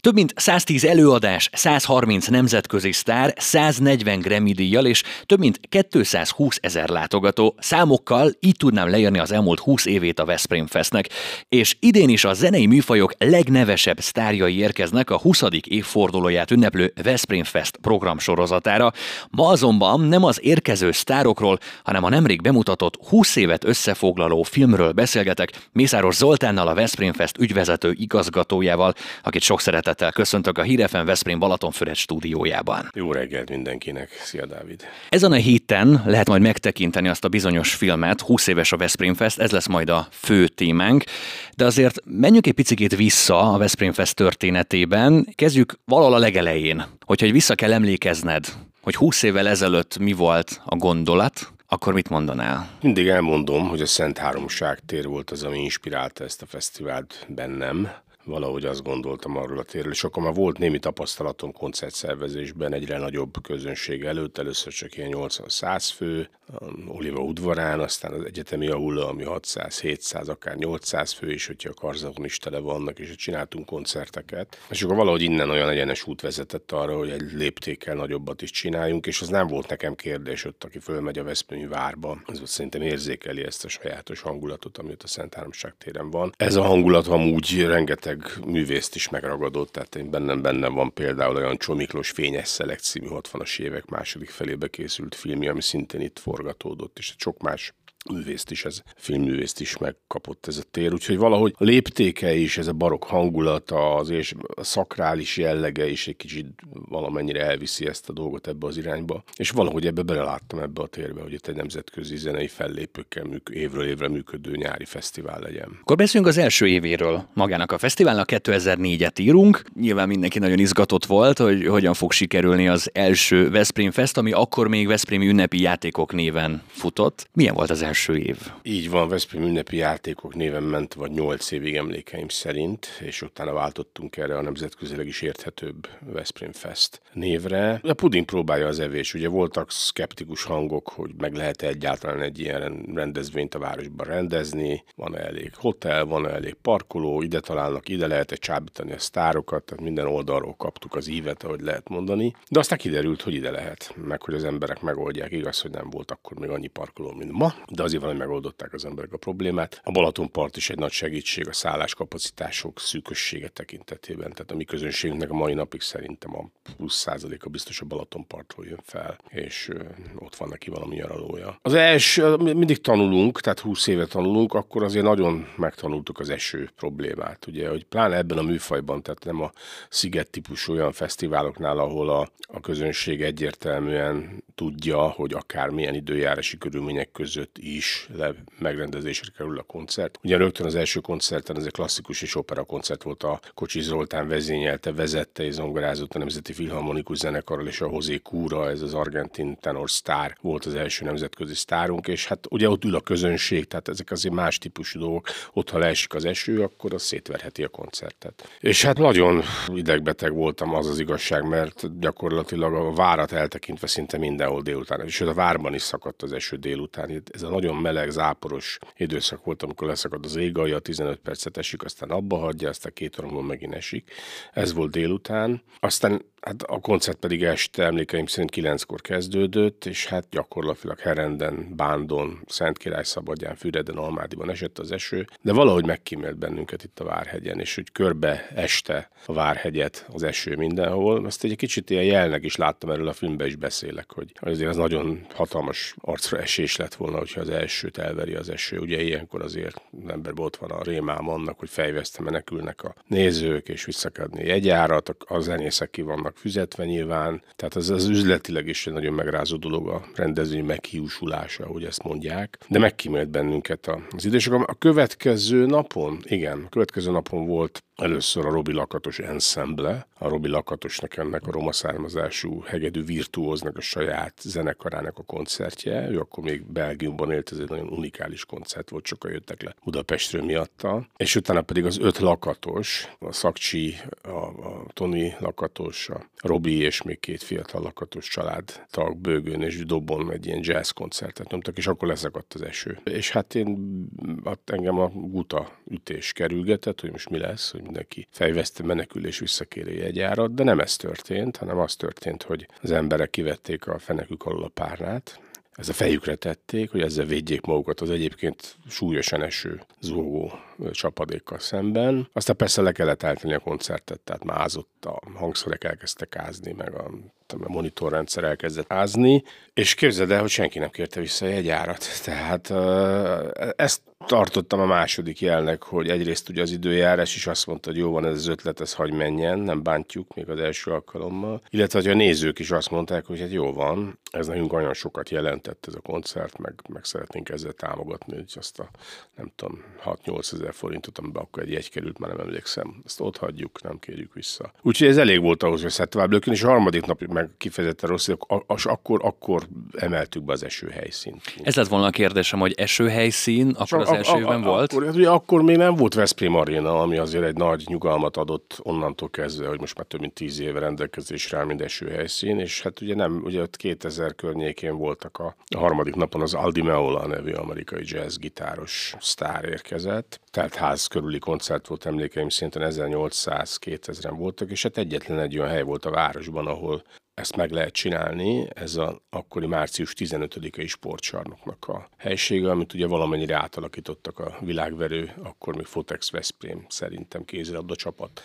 Több mint 110 előadás, 130 nemzetközi sztár, 140 Grammy díjjal és több mint 220 ezer látogató. Számokkal így tudnám leírni az elmúlt 20 évét a Veszprém Festnek. És idén is a zenei műfajok legnevesebb sztárjai érkeznek a 20. évfordulóját ünneplő Veszprém Fest programsorozatára. Ma azonban nem az érkező sztárokról, hanem a nemrég bemutatott 20 évet összefoglaló filmről beszélgetek Mészáros Zoltánnal, a Veszprém Fest ügyvezető igazgatójával, akit sok szeret szeretettel köszöntök a Hírefen Veszprém Balatonfüred stúdiójában. Jó reggelt mindenkinek, szia Dávid! Ezen a héten lehet majd megtekinteni azt a bizonyos filmet, 20 éves a Veszprém Fest, ez lesz majd a fő témánk, de azért menjünk egy picit vissza a Veszprém Fest történetében, kezdjük valahol a legelején, hogyha egy vissza kell emlékezned, hogy 20 évvel ezelőtt mi volt a gondolat, akkor mit mondanál? Mindig elmondom, hogy a Szent Háromság tér volt az, ami inspirálta ezt a fesztivált bennem valahogy azt gondoltam arról a térről, és akkor már volt némi tapasztalatom koncertszervezésben egyre nagyobb közönség előtt, először csak ilyen 80-100 fő, Oliva udvarán, aztán az egyetemi aula, ami 600-700, akár 800 fő is, hogyha a karzakon is tele vannak, és csináltunk koncerteket. És akkor valahogy innen olyan egyenes út vezetett arra, hogy egy léptékkel nagyobbat is csináljunk, és az nem volt nekem kérdés ott, aki fölmegy a Veszprémi várba. Ez volt szerintem érzékeli ezt a sajátos hangulatot, ami ott a Szent Háromság téren van. Ez a hangulat amúgy rengeteg művészt is megragadott, tehát én bennem benne van például olyan Csomiklos Fényes Szelek című 60-as évek második felébe készült filmje, ami szintén itt forgatódott, és sok más művészt is, ez filmművészt is megkapott ez a tér, úgyhogy valahogy a léptéke is, ez a barok hangulata, az és a szakrális jellege is egy kicsit valamennyire elviszi ezt a dolgot ebbe az irányba, és valahogy ebbe beleláttam ebbe a térbe, hogy itt egy nemzetközi zenei fellépőkkel műk, évről évre működő nyári fesztivál legyen. Akkor beszéljünk az első évéről magának a fesztiválnak, 2004-et írunk, nyilván mindenki nagyon izgatott volt, hogy hogyan fog sikerülni az első Veszprém Fest, ami akkor még Veszprémi ünnepi játékok néven futott. Milyen volt az első év. Így van, Veszprém ünnepi játékok néven ment, vagy 8 évig emlékeim szerint, és utána váltottunk erre a nemzetközileg is érthetőbb Veszprém Fest névre. A puding próbálja az evés. Ugye voltak szkeptikus hangok, hogy meg lehet -e egyáltalán egy ilyen rendezvényt a városban rendezni, van -e elég hotel, van -e elég parkoló, ide találnak, ide lehet -e csábítani a sztárokat, tehát minden oldalról kaptuk az ívet, ahogy lehet mondani. De aztán kiderült, hogy ide lehet, meg hogy az emberek megoldják. Igaz, hogy nem volt akkor még annyi parkoló, mint ma, de azért valahogy megoldották az emberek a problémát. A Balatonpart is egy nagy segítség a szálláskapacitások szűkössége tekintetében, tehát a mi közönségünknek a mai napig szerintem a 20 százaléka biztos a Balatonpartról jön fel, és ott van neki valami nyaralója. Az első, mindig tanulunk, tehát 20 éve tanulunk, akkor azért nagyon megtanultuk az eső problémát, ugye, hogy pláne ebben a műfajban, tehát nem a sziget típusú olyan fesztiváloknál, ahol a, a közönség egyértelműen tudja, hogy akármilyen időjárási körülmények között is le, megrendezésre kerül a koncert. Ugye rögtön az első koncerten ez egy klasszikus és opera koncert volt, a Kocsi Zoltán vezényelte, vezette és zongorázott a Nemzeti Filharmonikus Zenekarral, és a Hozé Kúra, ez az argentin tenor sztár volt az első nemzetközi sztárunk, és hát ugye ott ül a közönség, tehát ezek azért más típusú dolgok. Ott, ha leesik az eső, akkor az szétverheti a koncertet. És hát nagyon idegbeteg voltam, az az igazság, mert gyakorlatilag a várat eltekintve szinte mindenhol délután, és a várban is szakadt az eső délután. Ez a nagyon meleg, záporos időszak volt, amikor leszakad az ég alja, 15 percet esik, aztán abba hagyja, aztán két óra megint esik. Ez volt délután. Aztán Hát a koncert pedig este emlékeim szerint kilenckor kezdődött, és hát gyakorlatilag Herenden, Bándon, Szentkirály Szabadján, Füreden, Almádiban esett az eső, de valahogy megkímélt bennünket itt a Várhegyen, és hogy körbe este a Várhegyet az eső mindenhol. Ezt egy kicsit ilyen jelnek is láttam, erről a filmben is beszélek, hogy azért az nagyon hatalmas arcra esés lett volna, hogyha az elsőt elveri az eső. Ugye ilyenkor azért az emberben ott van a rémám annak, hogy fejveszte menekülnek a nézők, és visszakadni jegyárat, a zenészek ki vannak fizetve nyilván, tehát az, az üzletileg is egy nagyon megrázó dolog a rendezvény meghiúsulása, ahogy ezt mondják, de megkímélt bennünket az idősek. A következő napon, igen, a következő napon volt Először a Robi Lakatos Ensemble, a Robi Lakatosnak ennek a roma származású hegedű virtuóznak a saját zenekarának a koncertje. Ő akkor még Belgiumban élt, ez egy nagyon unikális koncert volt, sokan jöttek le Budapestről miatta. És utána pedig az öt lakatos, a Szakcsi, a, a Tony Lakatos, a Robi és még két fiatal Lakatos család tag bőgőn és dobon egy ilyen jazz koncertet nyomtak, és akkor leszakadt az eső. És hát én, hát engem a guta ütés kerülgetett, hogy most mi lesz, hogy mindenki fejveszte menekül és visszakéri jegyárat, de nem ez történt, hanem az történt, hogy az emberek kivették a fenekük alól a párnát, ez a fejükre tették, hogy ezzel védjék magukat az egyébként súlyosan eső zúgó csapadékkal szemben. Aztán persze le kellett állítani a koncertet, tehát mázott, a hangszerek elkezdtek ázni, meg a, a monitorrendszer elkezdett ázni, és képzeld el, hogy senki nem kérte vissza a jegyárat. Tehát ezt tartottam a második jelnek, hogy egyrészt ugye az időjárás is azt mondta, hogy jó van ez az ötlet, ez hagy menjen, nem bántjuk még az első alkalommal. Illetve, hogy a nézők is azt mondták, hogy hát jó van, ez nekünk olyan sokat jelentett ez a koncert, meg, meg szeretnénk ezzel támogatni, hogy azt a nem tudom, 6-8 ezer forintot, amiben akkor egy jegy került, már nem emlékszem, ezt ott hagyjuk, nem kérjük vissza. Úgyhogy ez elég volt ahhoz, hogy ezt tovább lökni, és a harmadik nap meg kifejezetten rossz, és akkor, akkor emeltük be az esőhelyszínt. Ez lett volna a kérdésem, hogy esőhelyszín, akkor az első évben volt? Akkor, hát ugye akkor még nem volt Veszprém Arena, ami azért egy nagy nyugalmat adott onnantól kezdve, hogy most már több mint tíz éve rendelkezésre áll mind esőhelyszín, és hát ugye nem, ugye ott 2000 környékén voltak a, a harmadik napon az Aldi Meola nevű amerikai jazz gitáros sztár érkezett, tehát ház körüli koncert volt emlékeim szinten 1800-2000-en voltak, és hát egyetlen egy olyan hely volt a városban, ahol ezt meg lehet csinálni, ez a akkori március 15-i sportcsarnoknak a helysége, amit ugye valamennyire átalakítottak a világverő, akkor még Fotex Veszprém szerintem kézilabda csapat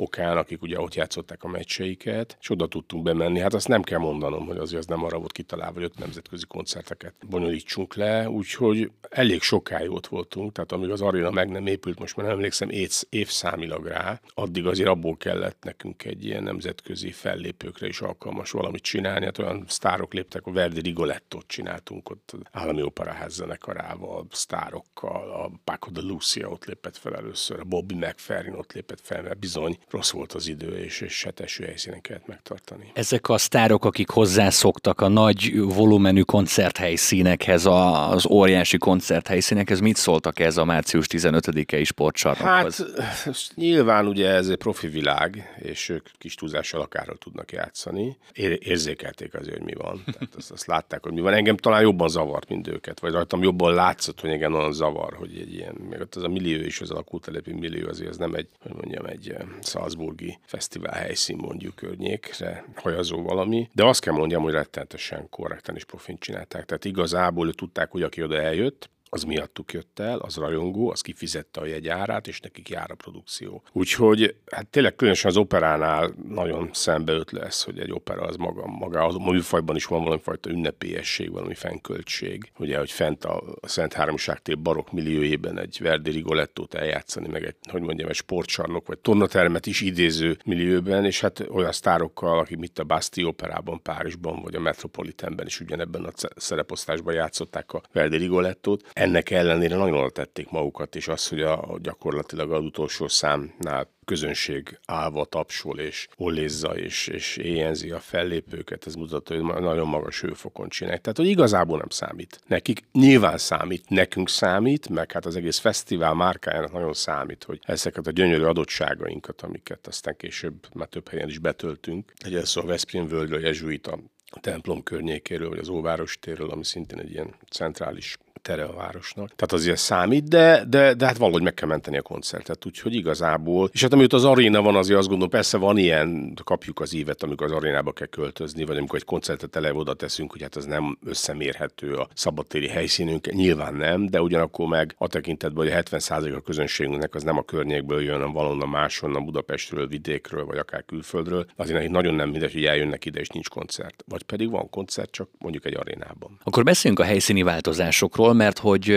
okán, akik ugye ott játszották a meccseiket, és oda tudtunk bemenni. Hát azt nem kell mondanom, hogy azért az nem arra volt kitalálva, hogy ott nemzetközi koncerteket bonyolítsunk le, úgyhogy elég sokáig ott voltunk, tehát amíg az aréna meg nem épült, most már nem emlékszem évszámilag rá, addig azért abból kellett nekünk egy ilyen nemzetközi fellépőkre is alkalmas valamit csinálni. Hát olyan sztárok léptek, a Verdi Rigolettot csináltunk ott állami operaház zenekarával, sztárokkal, a Paco de Lucia ott lépett fel először, a Bobby McFerrin ott lépett fel, mert bizony rossz volt az idő, és, és seteső helyszínen kellett megtartani. Ezek a sztárok, akik hozzászoktak a nagy volumenű koncerthelyszínekhez, az óriási koncerthelyszínekhez, mit szóltak ez a március 15-i sportcsarnokhoz? Hát nyilván ugye ez egy profi világ, és ők kis túlzással akárral tudnak játszani. Ér- érzékelték azért, hogy mi van. Tehát azt, azt látták, hogy mi van. Engem talán jobban zavart, mint őket, vagy rajtam jobban látszott, hogy igen, olyan zavar, hogy egy ilyen, még ott az a millió is, az alakultelepi millió, azért az nem egy, hogy mondjam, egy Salzburgi fesztivál helyszín mondjuk környékre hajazó valami, de azt kell mondjam, hogy rettenetesen korrekten és profint csinálták. Tehát igazából tudták, hogy aki oda eljött, az miattuk jött el, az rajongó, az kifizette a jegyárát, és nekik jár a produkció. Úgyhogy hát tényleg különösen az operánál nagyon szembe öt lesz, hogy egy opera az maga, maga a műfajban is van valami fajta ünnepélyesség, valami fennköltség. Ugye, hogy fent a Szent Háromságtér barok milliójében egy Verdi Rigolettót eljátszani, meg egy, hogy mondjam, egy sportcsarnok vagy tornatermet is idéző millióben, és hát olyan sztárokkal, akik mit a Basti operában, Párizsban, vagy a Metropolitanben is ugyanebben a szereposztásban játszották a Verdi Rigolettót ennek ellenére nagyon tették magukat, és az, hogy a, gyakorlatilag az utolsó számnál közönség állva tapsol, és ollézza, és, és éjjenzi a fellépőket, ez mutatja, hogy nagyon magas hőfokon csinálják. Tehát, hogy igazából nem számít. Nekik nyilván számít, nekünk számít, meg hát az egész fesztivál márkájának nagyon számít, hogy ezeket a gyönyörű adottságainkat, amiket aztán később már több helyen is betöltünk, egy ez a Veszprém völgyről, Jezsuita templom környékéről, vagy az Óváros térről, ami szintén egy ilyen centrális tere a városnak. Tehát azért számít, de, de, de hát valahogy meg kell menteni a koncertet, úgyhogy igazából, és hát amióta az aréna van, azért azt gondolom, persze van ilyen, kapjuk az évet, amikor az arénába kell költözni, vagy amikor egy koncertet eleve oda teszünk, hogy hát az nem összemérhető a szabadtéri helyszínünk, nyilván nem, de ugyanakkor meg a tekintetben, hogy a 70% a közönségünknek az nem a környékből jön, hanem valonnan máshonnan, Budapestről, vidékről, vagy akár külföldről. Azért nekik nagyon nem mindegy, hogy eljönnek ide és nincs koncert. Vagy pedig van koncert, csak mondjuk egy arénában. Akkor beszéljünk a helyszíni változásokról, mert hogy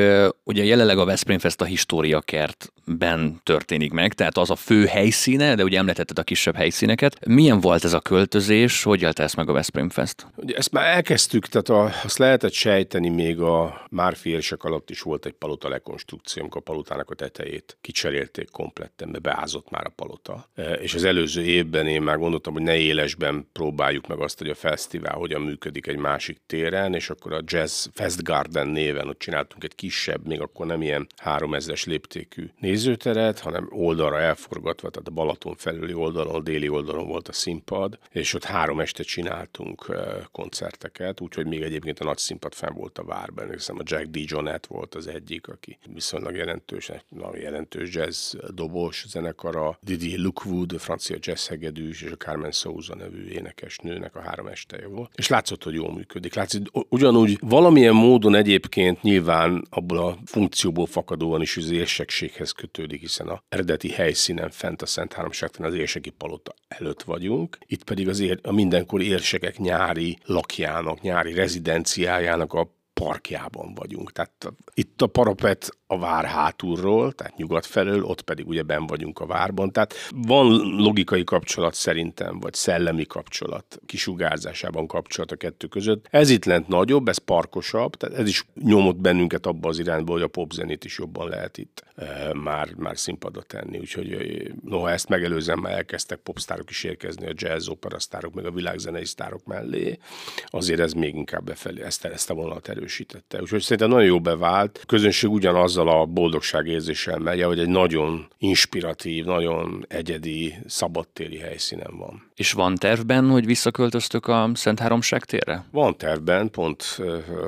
ugye jelenleg a Veszprém Fest a Históriakertben történik meg, tehát az a fő helyszíne, de ugye említetted a kisebb helyszíneket. Milyen volt ez a költözés, hogy élte ezt meg a Veszprém Fest? Ugye ezt már elkezdtük, tehát a, azt lehetett sejteni még a Márfi érsek alatt is volt egy palota rekonstrukció, amikor a palotának a tetejét kicserélték kompletten, mert beázott már a palota. És az előző évben én már gondoltam, hogy ne élesben próbáljuk meg azt, hogy a fesztivál hogyan működik egy másik téren, és akkor a Jazz Fest Garden néven, hogy csináltunk egy kisebb, még akkor nem ilyen 3000-es léptékű nézőteret, hanem oldalra elforgatva, tehát a Balaton felüli oldalon, déli oldalon volt a színpad, és ott három este csináltunk koncerteket, úgyhogy még egyébként a nagy színpad fenn volt a várban. Hiszem a Jack D. Jonett volt az egyik, aki viszonylag jelentős, na, jelentős jazz dobos zenekara, Didier Lookwood, francia jazz hegedűs, és a Carmen Souza nevű énekesnőnek a három esteje volt. És látszott, hogy jól működik. Látszott, ugyanúgy valamilyen módon egyébként nyilván abból a funkcióból fakadóan is az érsekséghez kötődik, hiszen a eredeti helyszínen fent a Szent Háromságtan az érseki palota előtt vagyunk. Itt pedig az ér, a mindenkori érsekek nyári lakjának, nyári rezidenciájának a parkjában vagyunk. Tehát itt a parapet a vár hátulról, tehát nyugat felől, ott pedig ugye ben vagyunk a várban. Tehát van logikai kapcsolat szerintem, vagy szellemi kapcsolat, kisugárzásában kapcsolat a kettő között. Ez itt lent nagyobb, ez parkosabb, tehát ez is nyomott bennünket abba az irányba, hogy a popzenét is jobban lehet itt e, már, már színpadra tenni. Úgyhogy noha ezt megelőzem, már elkezdtek popstárok is érkezni, a jazz operasztárok, meg a világzenei sztárok mellé, azért ez még inkább befelé, ezt, ezt a vonalat erősítette. Úgyhogy szerintem nagyon jó bevált. A közönség ugyanaz azzal a boldogság érzéssel megy, hogy egy nagyon inspiratív, nagyon egyedi, szabadtéri helyszínen van. És van tervben, hogy visszaköltöztök a Szent Háromság térre? Van tervben, pont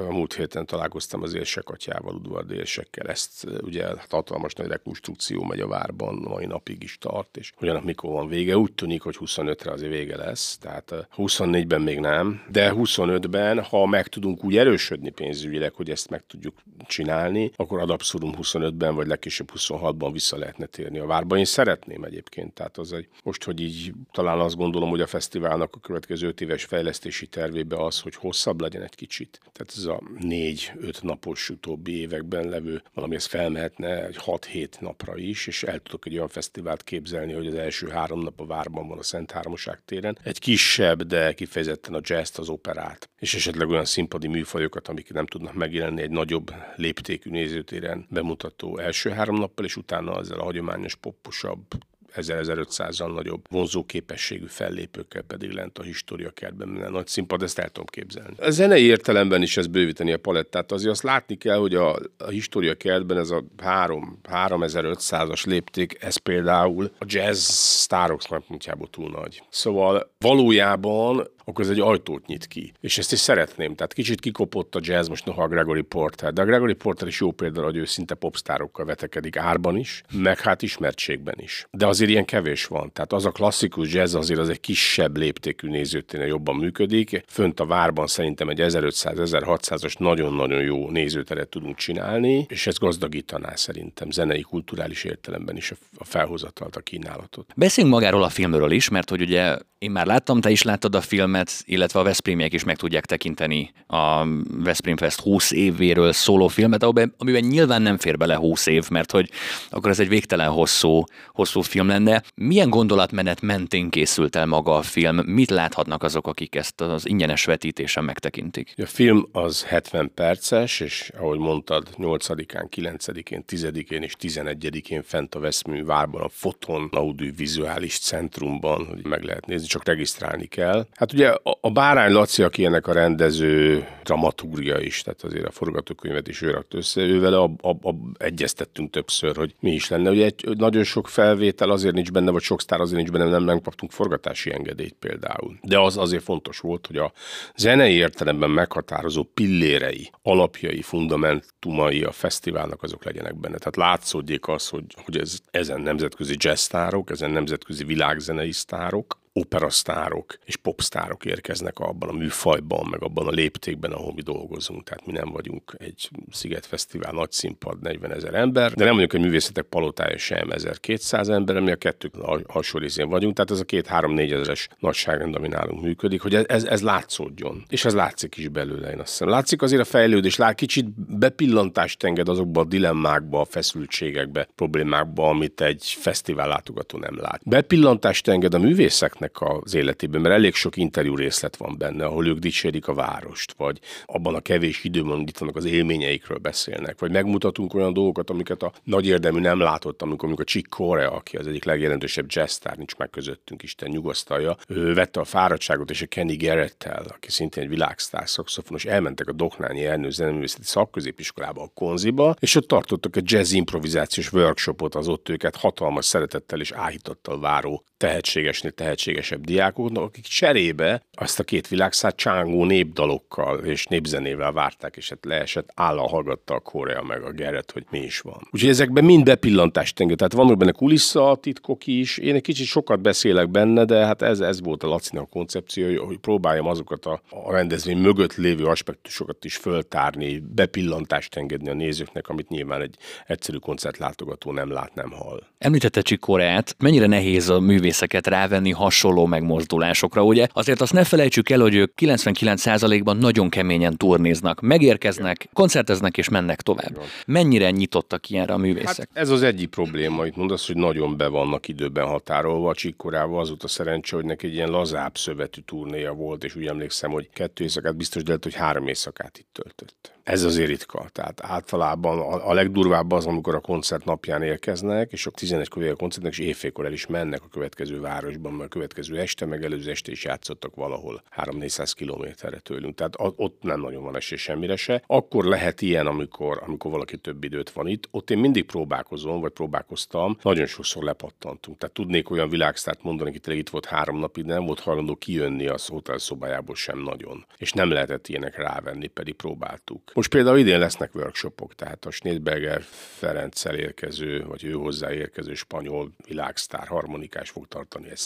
a múlt héten találkoztam az érsek atyával, udvardi érsekkel. Ezt ugye hát hatalmas nagy rekonstrukció megy a várban, mai napig is tart, és ugyanak mikor van vége. Úgy tűnik, hogy 25-re azért vége lesz, tehát 24-ben még nem, de 25-ben, ha meg tudunk úgy erősödni pénzügyileg, hogy ezt meg tudjuk csinálni, akkor ad abszolút 25-ben, vagy legkésőbb 26-ban vissza lehetne térni a várba. Én szeretném egyébként, tehát az egy, most, hogy így talán azt gondolom, hogy a fesztiválnak a következő 5 éves fejlesztési tervébe az, hogy hosszabb legyen egy kicsit. Tehát ez a 4-5 napos utóbbi években levő valami, ez felmehetne egy 6-7 napra is, és el tudok egy olyan fesztivált képzelni, hogy az első három nap a várban van a Szent Háromság téren. Egy kisebb, de kifejezetten a jazz az operát, és esetleg olyan színpadi műfajokat, amik nem tudnak megjelenni egy nagyobb léptékű nézőtéren bemutató első három nappal, és utána ezzel a hagyományos popposabb 1000-1500-al nagyobb vonzóképességű fellépőkkel pedig lent a história kertben minden nagy színpad, ezt el tudom képzelni. A zenei értelemben is ez bővíteni a palettát, azért azt látni kell, hogy a, a história kertben ez a 3, 3500-as lépték, ez például a jazz sztárok szempontjából túl nagy. Szóval valójában akkor ez egy ajtót nyit ki. És ezt is szeretném. Tehát kicsit kikopott a jazz most noha a Gregory Porter, de a Gregory Porter is jó példa, hogy ő szinte popstárokkal vetekedik árban is, meg hát ismertségben is. De azért ilyen kevés van. Tehát az a klasszikus jazz azért az egy kisebb léptékű nézőtéren jobban működik. Fönt a várban szerintem egy 1500-1600-as nagyon-nagyon jó nézőteret tudunk csinálni, és ez gazdagítaná szerintem zenei, kulturális értelemben is a felhozatalt, a kínálatot. Beszéljünk magáról a filmről is, mert hogy ugye én már láttam, te is láttad a filmet, illetve a Veszprémiek is meg tudják tekinteni a Veszprém Fest 20 évéről szóló filmet, amiben nyilván nem fér bele 20 év, mert hogy akkor ez egy végtelen hosszú, hosszú film lenne. Milyen gondolatmenet mentén készült el maga a film? Mit láthatnak azok, akik ezt az ingyenes vetítésen megtekintik? A film az 70 perces, és ahogy mondtad, 8-án, 9-én, 10-én és 11-én fent a Veszmű várban, a Foton Audiovizuális Centrumban, hogy meg lehet nézni csak regisztrálni kell. Hát ugye a, a Bárány Laci, aki ennek a rendező dramatúrja is, tehát azért a forgatókönyvet is ő rakt össze, ővel a, a, a, egyeztettünk többször, hogy mi is lenne. Ugye egy, nagyon sok felvétel azért nincs benne, vagy sok sztár azért nincs benne, nem, nem kaptunk forgatási engedélyt például. De az azért fontos volt, hogy a zenei értelemben meghatározó pillérei, alapjai, fundamentumai a fesztiválnak azok legyenek benne. Tehát látszódjék az, hogy, hogy ez, ezen nemzetközi jazztárok, ezen nemzetközi világzenei sztárok, operasztárok és popstárok érkeznek abban a műfajban, meg abban a léptékben, ahol mi dolgozunk. Tehát mi nem vagyunk egy Szigetfesztivál nagy színpad, 40 ezer ember, de nem vagyunk egy művészetek palotája sem 1200 ember, mi a kettő alsó részén vagyunk, tehát ez a két-három-négy ezeres nagyságrend, ami nálunk működik, hogy ez, ez, ez látszódjon. És ez látszik is belőle, én azt hiszem. Látszik azért a fejlődés, lát kicsit bepillantást enged azokba a dilemmákba, a feszültségekbe, problémákba, amit egy fesztivál látogató nem lát. Bepillantást enged a művészeknek, embereknek az életében, mert elég sok interjú részlet van benne, ahol ők dicsérik a várost, vagy abban a kevés időben, amit az élményeikről beszélnek, vagy megmutatunk olyan dolgokat, amiket a nagy érdemű nem látott, amikor, amikor Chick Corea, aki az egyik legjelentősebb jazztár, nincs meg közöttünk, Isten nyugosztalja, ő vette a fáradtságot, és a Kenny Garrett-tel, aki szintén egy világsztár szakszofonos, elmentek a Doknányi Ernő Zeneművészeti Szakközépiskolába, a Konziba, és ott tartottak egy jazz improvizációs workshopot az ott őket hatalmas szeretettel és áhítattal váró tehetségesnél tehetségesebb diákoknak, akik cserébe azt a két világszár csángó népdalokkal és népzenével várták, és hát leesett állal hallgatta a Korea meg a Gerett, hogy mi is van. Úgyhogy ezekben mind bepillantást enged. Tehát vannak benne kulissza titkok is. Én egy kicsit sokat beszélek benne, de hát ez, ez volt a Lacinak a koncepció, hogy próbáljam azokat a, a rendezvény mögött lévő aspektusokat is föltárni, bepillantást engedni a nézőknek, amit nyilván egy egyszerű koncertlátogató nem lát, nem hall. Említette Csikorát, mennyire nehéz a művészeket rávenni hasonló megmozdulásokra, ugye? Azért azt ne felejtsük el, hogy ők 99%-ban nagyon keményen turnéznak, megérkeznek, koncerteznek és mennek tovább. Mennyire nyitottak ilyenre a művészek? Hát ez az egyik probléma, itt mondasz, hogy nagyon be vannak időben határolva a Csikorával, az a szerencse, hogy neki egy ilyen lazább szövetű turnéja volt, és úgy emlékszem, hogy kettő éjszakát biztos, de hogy három éjszakát itt töltött. Ez azért ritka. Tehát általában a, a legdurvább az, amikor a koncert napján érkeznek, és a 11 kor a koncertnek, és éjfélkor el is mennek a következő városban, mert a következő este, meg előző este is játszottak valahol 3-400 kilométerre tőlünk. Tehát ott nem nagyon van esély semmire se. Akkor lehet ilyen, amikor, amikor valaki több időt van itt. Ott én mindig próbálkozom, vagy próbálkoztam. Nagyon sokszor lepattantunk. Tehát tudnék olyan világsztárt mondani, aki tényleg itt volt három napig, nem volt hajlandó kijönni a hotel szobájából sem nagyon. És nem lehetett ilyenek rávenni, pedig próbáltuk. Most például idén lesznek workshopok, tehát a Schneidberger Ferenccel érkező, vagy ő hozzá érkező spanyol világsztár harmonikás fog tartani egy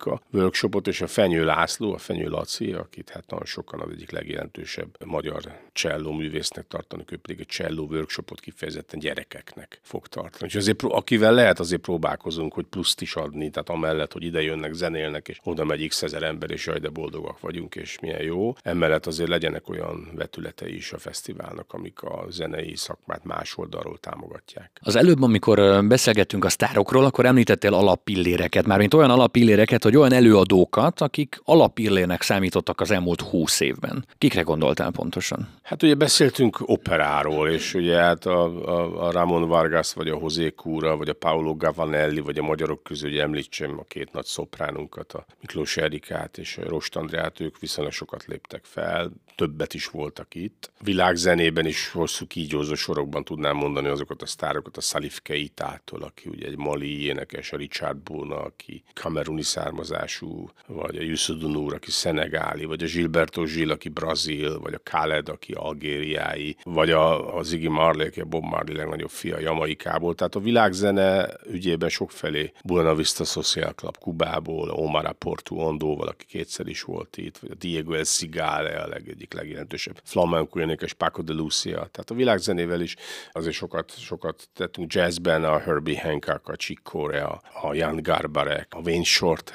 szájharmonika workshopot, és a Fenyő László, a Fenyő Laci, akit hát nagyon sokan az egyik legjelentősebb magyar cselló művésznek tartanak, ő pedig egy cselló workshopot kifejezetten gyerekeknek fog tartani. És azért, akivel lehet, azért próbálkozunk, hogy pluszt is adni, tehát amellett, hogy ide jönnek, zenélnek, és oda megy x ezer ember, és jaj, de boldogak vagyunk, és milyen jó. Emellett azért legyenek olyan vetületei is a fesztiválnak, amik a zenei szakmát más oldalról támogatják. Az előbb, amikor beszélgettünk a sztárokról, akkor említettél alappilléreket, mármint olyan alappilléreket, hogy olyan előadókat, akik alappillérnek számítottak az elmúlt húsz évben. Kikre gondoltál pontosan? Hát ugye beszéltünk operáról, és ugye hát a, a, a Ramon Vargas, vagy a José Cura, vagy a Paolo Gavanelli, vagy a magyarok közül, hogy említsem a két nagy szopránunkat, a Miklós Erikát és a Rost Andrát, ők viszonylag sokat léptek fel, többet is voltak itt. Világzenében is hosszú kígyózó sorokban tudnám mondani azokat a sztárokat, a Salif Keitától, aki ugye egy mali énekes, a Richard Bona, aki kameruni származású, vagy a Yusudun úr, aki szenegáli, vagy a Gilberto Gil, aki brazil, vagy a Khaled, aki algériái, vagy a, a Ziggy Marley, aki a Bob Marley legnagyobb fia Jamaikából. Tehát a világzene ügyében sokfelé Buena Vista Social Club Kubából, Omar Portu Ondóval, aki kétszer is volt itt, vagy a Diego El Cigale, a leg, egyik legjelentősebb flamenco énekes Paco de Lucia. Tehát a világzenével is azért sokat, sokat tettünk jazzben, a Herbie Hancock, a Chick Corea, a Jan Garbarek, a Wayne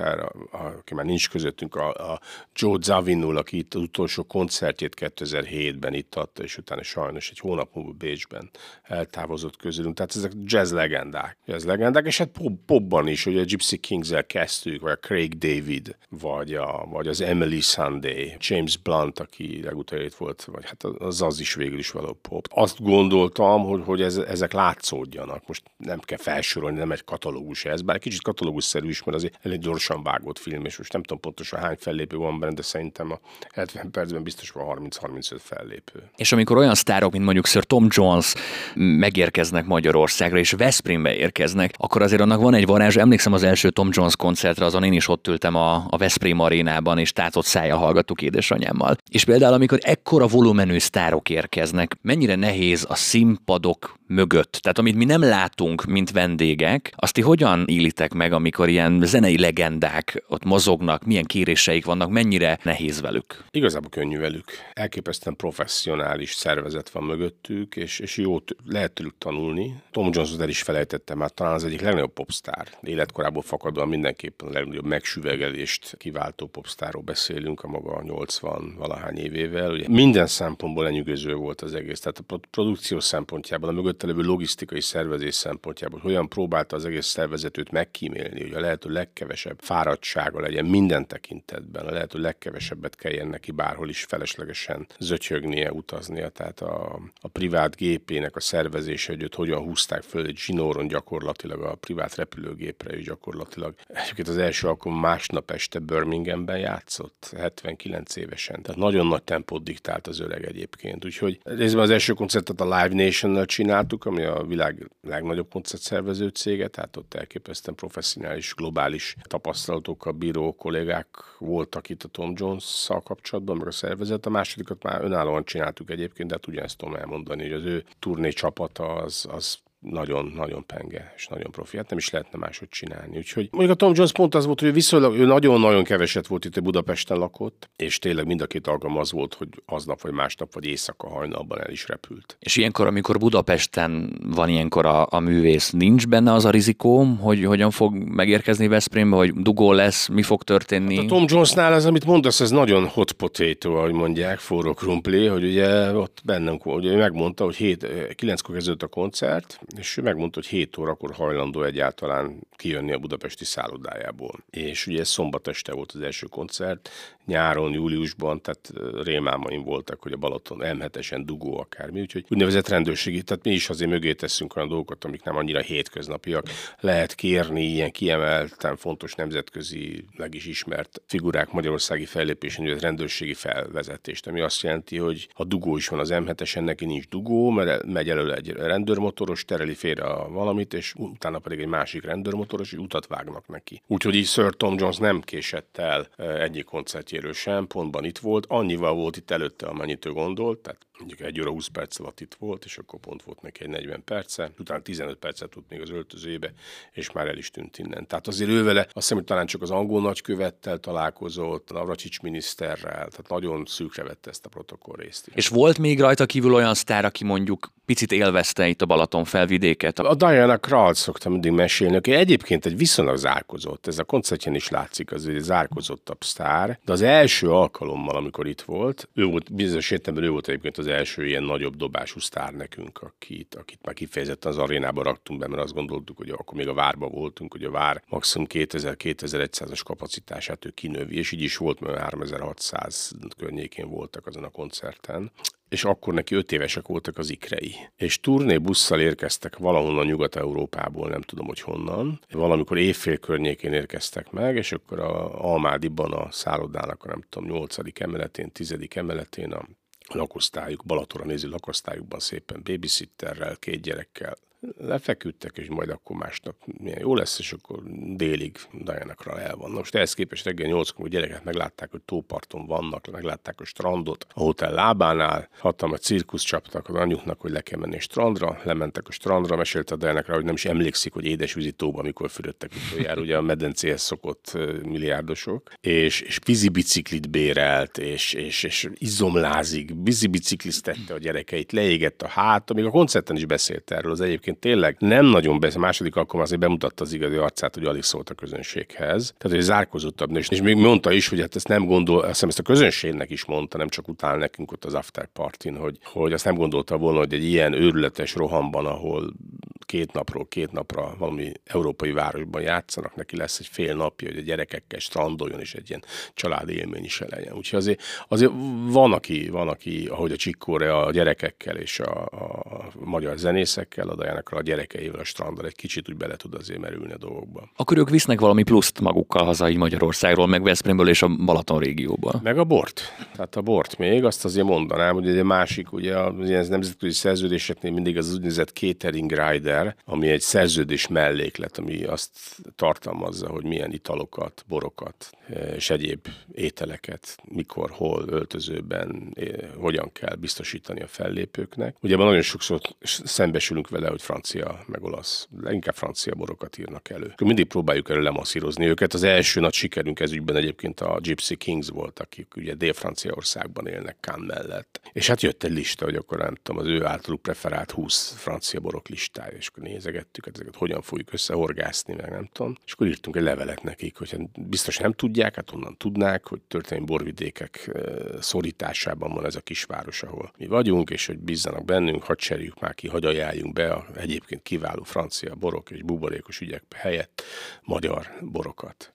Shorter, a, a, aki már nincs közöttünk, a, a Joe Zawinul, aki itt az utolsó koncertjét 2007-ben itt adta, és utána sajnos egy hónap múlva Bécsben eltávozott közülünk. Tehát ezek jazz legendák. Jazz legendák, és hát pop, popban is, hogy a Gypsy Kings-el kezdtük, vagy a Craig David, vagy, a, vagy az Emily Sunday, James Blunt, aki legutóbb volt, vagy hát az az is végül is való pop. Azt gondoltam, hogy, hogy ez, ezek látszódjanak. Most nem kell felsorolni, nem egy katalógus ez, bár kicsit katalógusszerű is, mert azért elég gyorsan vágott film, és most nem tudom pontosan hány fellépő van benne, de szerintem a 70 percben biztos van 30-35 fellépő. És amikor olyan sztárok, mint mondjuk Sir Tom Jones megérkeznek Magyarországra, és Veszprémbe érkeznek, akkor azért annak van egy varázs. Emlékszem az első Tom Jones koncertre, azon én is ott ültem a, a Veszprém arénában, és tátott szája hallgattuk édesanyámmal. És például, amikor ekkora volumenű sztárok érkeznek, mennyire nehéz a színpadok mögött. Tehát amit mi nem látunk, mint vendégek, azt ti hogyan ílitek meg, amikor ilyen zenei legendák ott mozognak, milyen kéréseik vannak, mennyire nehéz velük? Igazából könnyű velük. Elképesztően professzionális szervezet van mögöttük, és, és jó lehet tőlük tanulni. Tom Jones el is felejtettem, hát talán az egyik legnagyobb popstar. Életkorából fakadóan mindenképpen a legnagyobb megsüvegelést kiváltó popstáról beszélünk a maga 80 valahány évével. Ugye minden szempontból lenyűgöző volt az egész. Tehát a produkció szempontjából, a mögött előtte levő logisztikai szervezés szempontjából, hogy hogyan próbálta az egész szervezetőt megkímélni, hogy a lehető legkevesebb fáradtsága legyen minden tekintetben, a lehető legkevesebbet kelljen neki bárhol is feleslegesen zötyögnie, utaznia. Tehát a, a privát gépének a szervezése, hogy őt hogyan húzták föl egy zsinóron gyakorlatilag a privát repülőgépre, és gyakorlatilag egyébként az első alkalom másnap este Birminghamben játszott, 79 évesen. Tehát nagyon nagy tempót diktált az öreg egyébként. Úgyhogy részben az első koncertet a Live Nation-nel csináltuk, ami a világ legnagyobb koncertszervező cége, tehát ott elképesztően professzionális, globális tapasztalatokkal bíró kollégák voltak itt a Tom Jones-szal kapcsolatban, meg a szervezet. A másodikat már önállóan csináltuk egyébként, de hát ugyanezt tudom elmondani, hogy az ő turné csapata az, az nagyon-nagyon penge, és nagyon profi. Hát nem is lehetne máshogy csinálni. Úgyhogy mondjuk a Tom Jones pont az volt, hogy viszonylag ő nagyon-nagyon keveset volt itt, Budapesten lakott, és tényleg mind a két alkalom az volt, hogy aznap, vagy másnap, vagy éjszaka hajnalban el is repült. És ilyenkor, amikor Budapesten van ilyenkor a, a művész, nincs benne az a rizikó, hogy hogyan fog megérkezni Veszprémbe, hogy dugó lesz, mi fog történni? Hát a Tom Jonesnál ez, amit mondasz, ez nagyon hot potato, ahogy mondják, forró krumpli, hogy ugye ott bennünk ugye megmondta, hogy 7, 9-kor kezdődött a koncert, és ő megmondta, hogy 7 órakor hajlandó egyáltalán kijönni a budapesti szállodájából. És ugye szombat este volt az első koncert, nyáron, júliusban, tehát rémálmaim voltak, hogy a Balaton M7-esen dugó akármi, úgyhogy úgynevezett rendőrségi, tehát mi is azért mögé teszünk olyan dolgokat, amik nem annyira hétköznapiak. Lehet kérni ilyen kiemelten fontos nemzetközi, meg is ismert figurák magyarországi fellépésen, hogy rendőrségi felvezetést, ami azt jelenti, hogy a dugó is van az M7-esen, neki nincs dugó, mert megy elő egy rendőrmotoros, tereli félre a valamit, és utána pedig egy másik rendőrmotoros, és utat vágnak neki. Úgyhogy így Sir Tom Jones nem késett el egyik koncertjéről sem, pontban itt volt, annyival volt itt előtte, amennyit ő gondolt, tehát mondjuk egy óra 20 perc alatt itt volt, és akkor pont volt neki egy 40 perce, utána 15 percet tudott még az öltözőbe, és már el is tűnt innen. Tehát azért ő vele, azt hiszem, hogy talán csak az angol nagykövettel találkozott, Navracsics miniszterrel, tehát nagyon szűkre vette ezt a protokoll részt. És volt még rajta kívül olyan sztár, aki mondjuk picit élvezte itt a Balaton felvidéket? A Diana Krall szoktam mindig mesélni, aki egyébként egy viszonylag zárkozott, ez a koncertjen is látszik, az egy zárkozottabb sztár, de az első alkalommal, amikor itt volt, ő volt, bizonyos értelemben ő volt egyébként az első ilyen nagyobb dobású sztár nekünk, akit, akit már kifejezetten az arénába raktunk be, mert azt gondoltuk, hogy akkor még a várba voltunk, hogy a vár maximum 2000-2100-as kapacitását ő kinövi, és így is volt, mert 3600 környékén voltak azon a koncerten és akkor neki öt évesek voltak az ikrei. És turné busszal érkeztek valahonnan Nyugat-Európából, nem tudom, hogy honnan. Valamikor évfél környékén érkeztek meg, és akkor a Almádiban a szállodának nem tudom, nyolcadik emeletén, tizedik emeletén a lakosztályuk, Balatonra néző lakosztályukban szépen babysitterrel, két gyerekkel lefeküdtek, és majd akkor másnap milyen jó lesz, és akkor délig Dajanakra el van. Most ehhez képest reggel 8 a gyerekek meglátták, hogy tóparton vannak, meglátták a strandot, a hotel lábánál, hatalmas cirkusz csaptak az anyuknak, hogy le kell menni a strandra, lementek a strandra, mesélte a Dajanakra, hogy nem is emlékszik, hogy édesvízi tóba, amikor fürödtek utoljára, ugye a medencéhez szokott milliárdosok, és, és biciklit bérelt, és, és, és izomlázik, bicikliztette a gyerekeit, leégett a hát, még a koncerten is beszélt erről az egyébként egyébként tényleg nem nagyon beszél, második alkalom azért bemutatta az igazi arcát, hogy alig szólt a közönséghez. Tehát, hogy zárkozottabb, és, és még mondta is, hogy hát ezt nem gondol, azt hiszem ezt a közönségnek is mondta, nem csak utána nekünk ott az after partin, hogy, hogy azt nem gondolta volna, hogy egy ilyen őrületes rohamban, ahol két napról két napra valami európai városban játszanak, neki lesz egy fél napja, hogy a gyerekekkel strandoljon, és egy ilyen családi élmény is legyen. Úgyhogy azért, azért van, aki, van, aki, ahogy a Csikkóre a gyerekekkel és a, a magyar zenészekkel, a Diana a gyerekeivel a strandon egy kicsit úgy bele tud azért merülni a dolgokba. Akkor ők visznek valami pluszt magukkal haza így Magyarországról, meg Veszprémből és a Balaton régióból. Meg a bort. Tehát a bort még, azt azért mondanám, hogy egy másik, ugye az ilyen nemzetközi szerződéseknél mindig az úgynevezett catering rider, ami egy szerződés melléklet, ami azt tartalmazza, hogy milyen italokat, borokat és egyéb ételeket, mikor, hol, öltözőben, eh, hogyan kell biztosítani a fellépőknek. Ugye nagyon sokszor szembesülünk vele, hogy francia, meg olasz, inkább francia borokat írnak elő. Mindig próbáljuk elő lemasszírozni őket. Az első nagy sikerünk ez ügyben egyébként a Gypsy Kings volt, akik ugye Dél-Franciaországban élnek Cannes mellett. És hát jött egy lista, hogy akkor nem tudom, az ő általuk preferált 20 francia borok listája. És akkor nézegettük, hát ezeket hogyan fogjuk összehorgászni, meg nem tudom. És akkor írtunk egy levelet nekik, hogy hát biztos nem tudják, hát onnan tudnák, hogy történelmi borvidékek szorításában van ez a kisváros, ahol mi vagyunk, és hogy bízzanak bennünk, hadd cseréljük már ki, hadd ajánljunk be a egyébként kiváló francia borok és buborékos ügyek helyett magyar borokat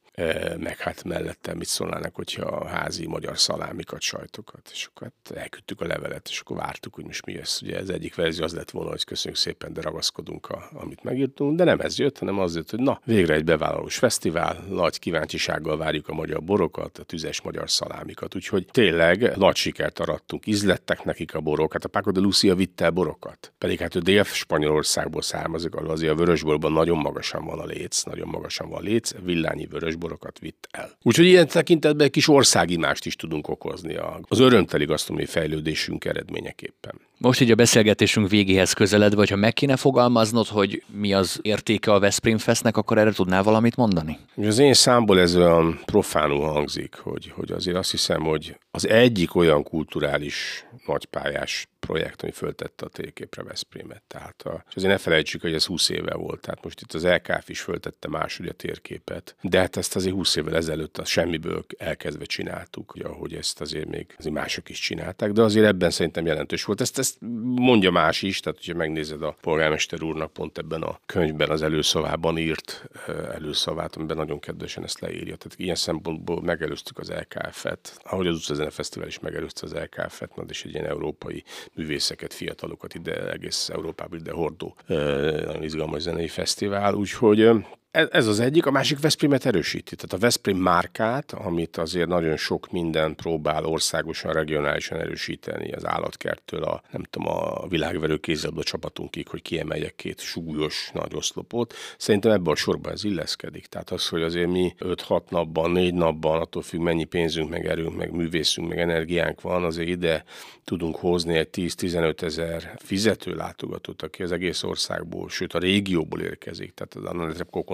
meg hát mellette mit szólnának, hogyha a házi magyar szalámikat, sajtokat, és akkor hát elküldtük a levelet, és akkor vártuk, hogy most mi lesz. Ugye ez egyik verzió az lett volna, hogy köszönjük szépen, de ragaszkodunk, a, amit megírtunk, de nem ez jött, hanem az jött, hogy na, végre egy bevállalós fesztivál, nagy kíváncsisággal várjuk a magyar borokat, a tüzes magyar szalámikat, úgyhogy tényleg nagy sikert arattunk, izlettek nekik a borok, hát a Paco de Lucia vitte el borokat, pedig hát ő Dél-Spanyolországból származik, azért a vörösborban nagyon magasan van a léc, nagyon magasan van a léc, villányi vörösbor borokat vitt el. Úgyhogy ilyen tekintetben egy kis országimást is tudunk okozni az örömteli gasztronómiai fejlődésünk eredményeképpen. Most így a beszélgetésünk végéhez közeled, vagy ha meg kéne fogalmaznod, hogy mi az értéke a Veszprém Festnek, akkor erre tudnál valamit mondani? Az én számból ez olyan profánul hangzik, hogy, hogy azért azt hiszem, hogy az egyik olyan kulturális nagypályás projekt, ami föltette a térképre Veszprémet. Tehát a, és azért ne felejtsük, hogy ez 20 éve volt. Tehát most itt az LKF is föltette máshogy a térképet. De hát ezt azért 20 évvel ezelőtt a semmiből elkezdve csináltuk, hogy ahogy ezt azért még azért mások is csinálták, de azért ebben szerintem jelentős volt. Ezt, ezt mondja más is, tehát hogyha megnézed a polgármester úrnak pont ebben a könyvben az előszavában írt előszavát, amiben nagyon kedvesen ezt leírja. Tehát ilyen szempontból megelőztük az LKF-et, ahogy az Utcazene Fesztivál is megelőzte az LKF-et, mert is egy ilyen európai művészeket, fiatalokat ide egész Európába ide hordó nagyon izgalmas zenei fesztivál, úgyhogy ez az egyik, a másik Veszprémet erősíti. Tehát a Veszprém márkát, amit azért nagyon sok minden próbál országosan, regionálisan erősíteni, az állatkerttől a, nem tudom, a világverő kézzelből csapatunkig, hogy kiemeljek két súlyos nagy oszlopot. Szerintem ebben a sorban ez illeszkedik. Tehát az, hogy azért mi 5-6 napban, 4 napban, attól függ mennyi pénzünk, meg erőnk, meg művészünk, meg energiánk van, azért ide tudunk hozni egy 10-15 ezer fizető látogatót, aki az egész országból, sőt a régióból érkezik. Tehát az Anna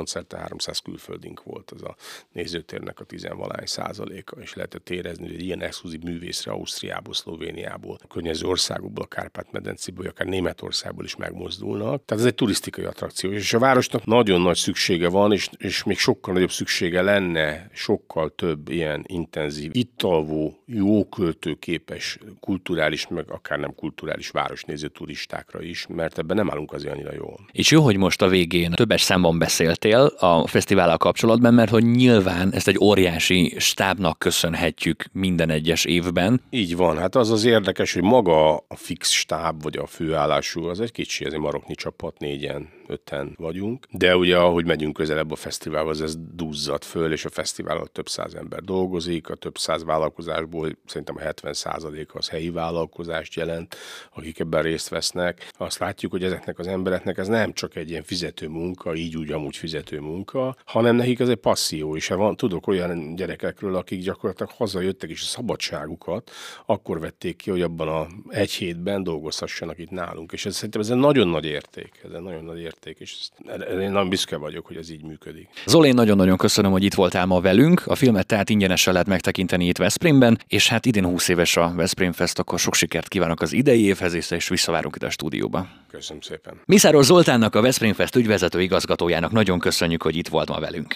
koncerte 300 külföldünk volt az a nézőtérnek a tizenvalány százaléka, és lehetett érezni, hogy ilyen exkluzív művészre Ausztriából, Szlovéniából, a környező országokból, a Kárpát-medencéből, akár Németországból is megmozdulnak. Tehát ez egy turisztikai attrakció, és a városnak nagyon nagy szüksége van, és, és még sokkal nagyobb szüksége lenne, sokkal több ilyen intenzív, ittalvó, jó költőképes, kulturális, meg akár nem kulturális városnéző turistákra is, mert ebben nem állunk azért annyira jól. És jó, hogy most a végén többes számban beszéltél, beszél a fesztivállal kapcsolatban, mert hogy nyilván ezt egy óriási stábnak köszönhetjük minden egyes évben. Így van, hát az az érdekes, hogy maga a fix stáb, vagy a főállású, az egy kicsi, ez egy maroknyi csapat, négyen öten vagyunk, de ugye ahogy megyünk közelebb a fesztiválhoz, ez duzzad föl, és a fesztiválon több száz ember dolgozik, a több száz vállalkozásból szerintem a 70 az helyi vállalkozást jelent, akik ebben részt vesznek. Azt látjuk, hogy ezeknek az embereknek ez nem csak egy ilyen fizető munka, így úgy amúgy fizető munka, hanem nekik ez egy passzió, és van, tudok olyan gyerekekről, akik gyakorlatilag hazajöttek, és a szabadságukat akkor vették ki, hogy abban a egy hétben dolgozhassanak itt nálunk. És ez szerintem ez egy nagyon nagy érték, ez egy nagyon nagy érték érték, és én nagyon büszke vagyok, hogy ez így működik. Zoli, nagyon-nagyon köszönöm, hogy itt voltál ma velünk. A filmet tehát ingyenesen lehet megtekinteni itt Veszprémben, és hát idén 20 éves a Veszprém Fest, akkor sok sikert kívánok az idei évhez, és visszavárunk ide a stúdióba. Köszönöm szépen. Miszáról Zoltánnak, a Veszprém Fest ügyvezető igazgatójának nagyon köszönjük, hogy itt volt ma velünk.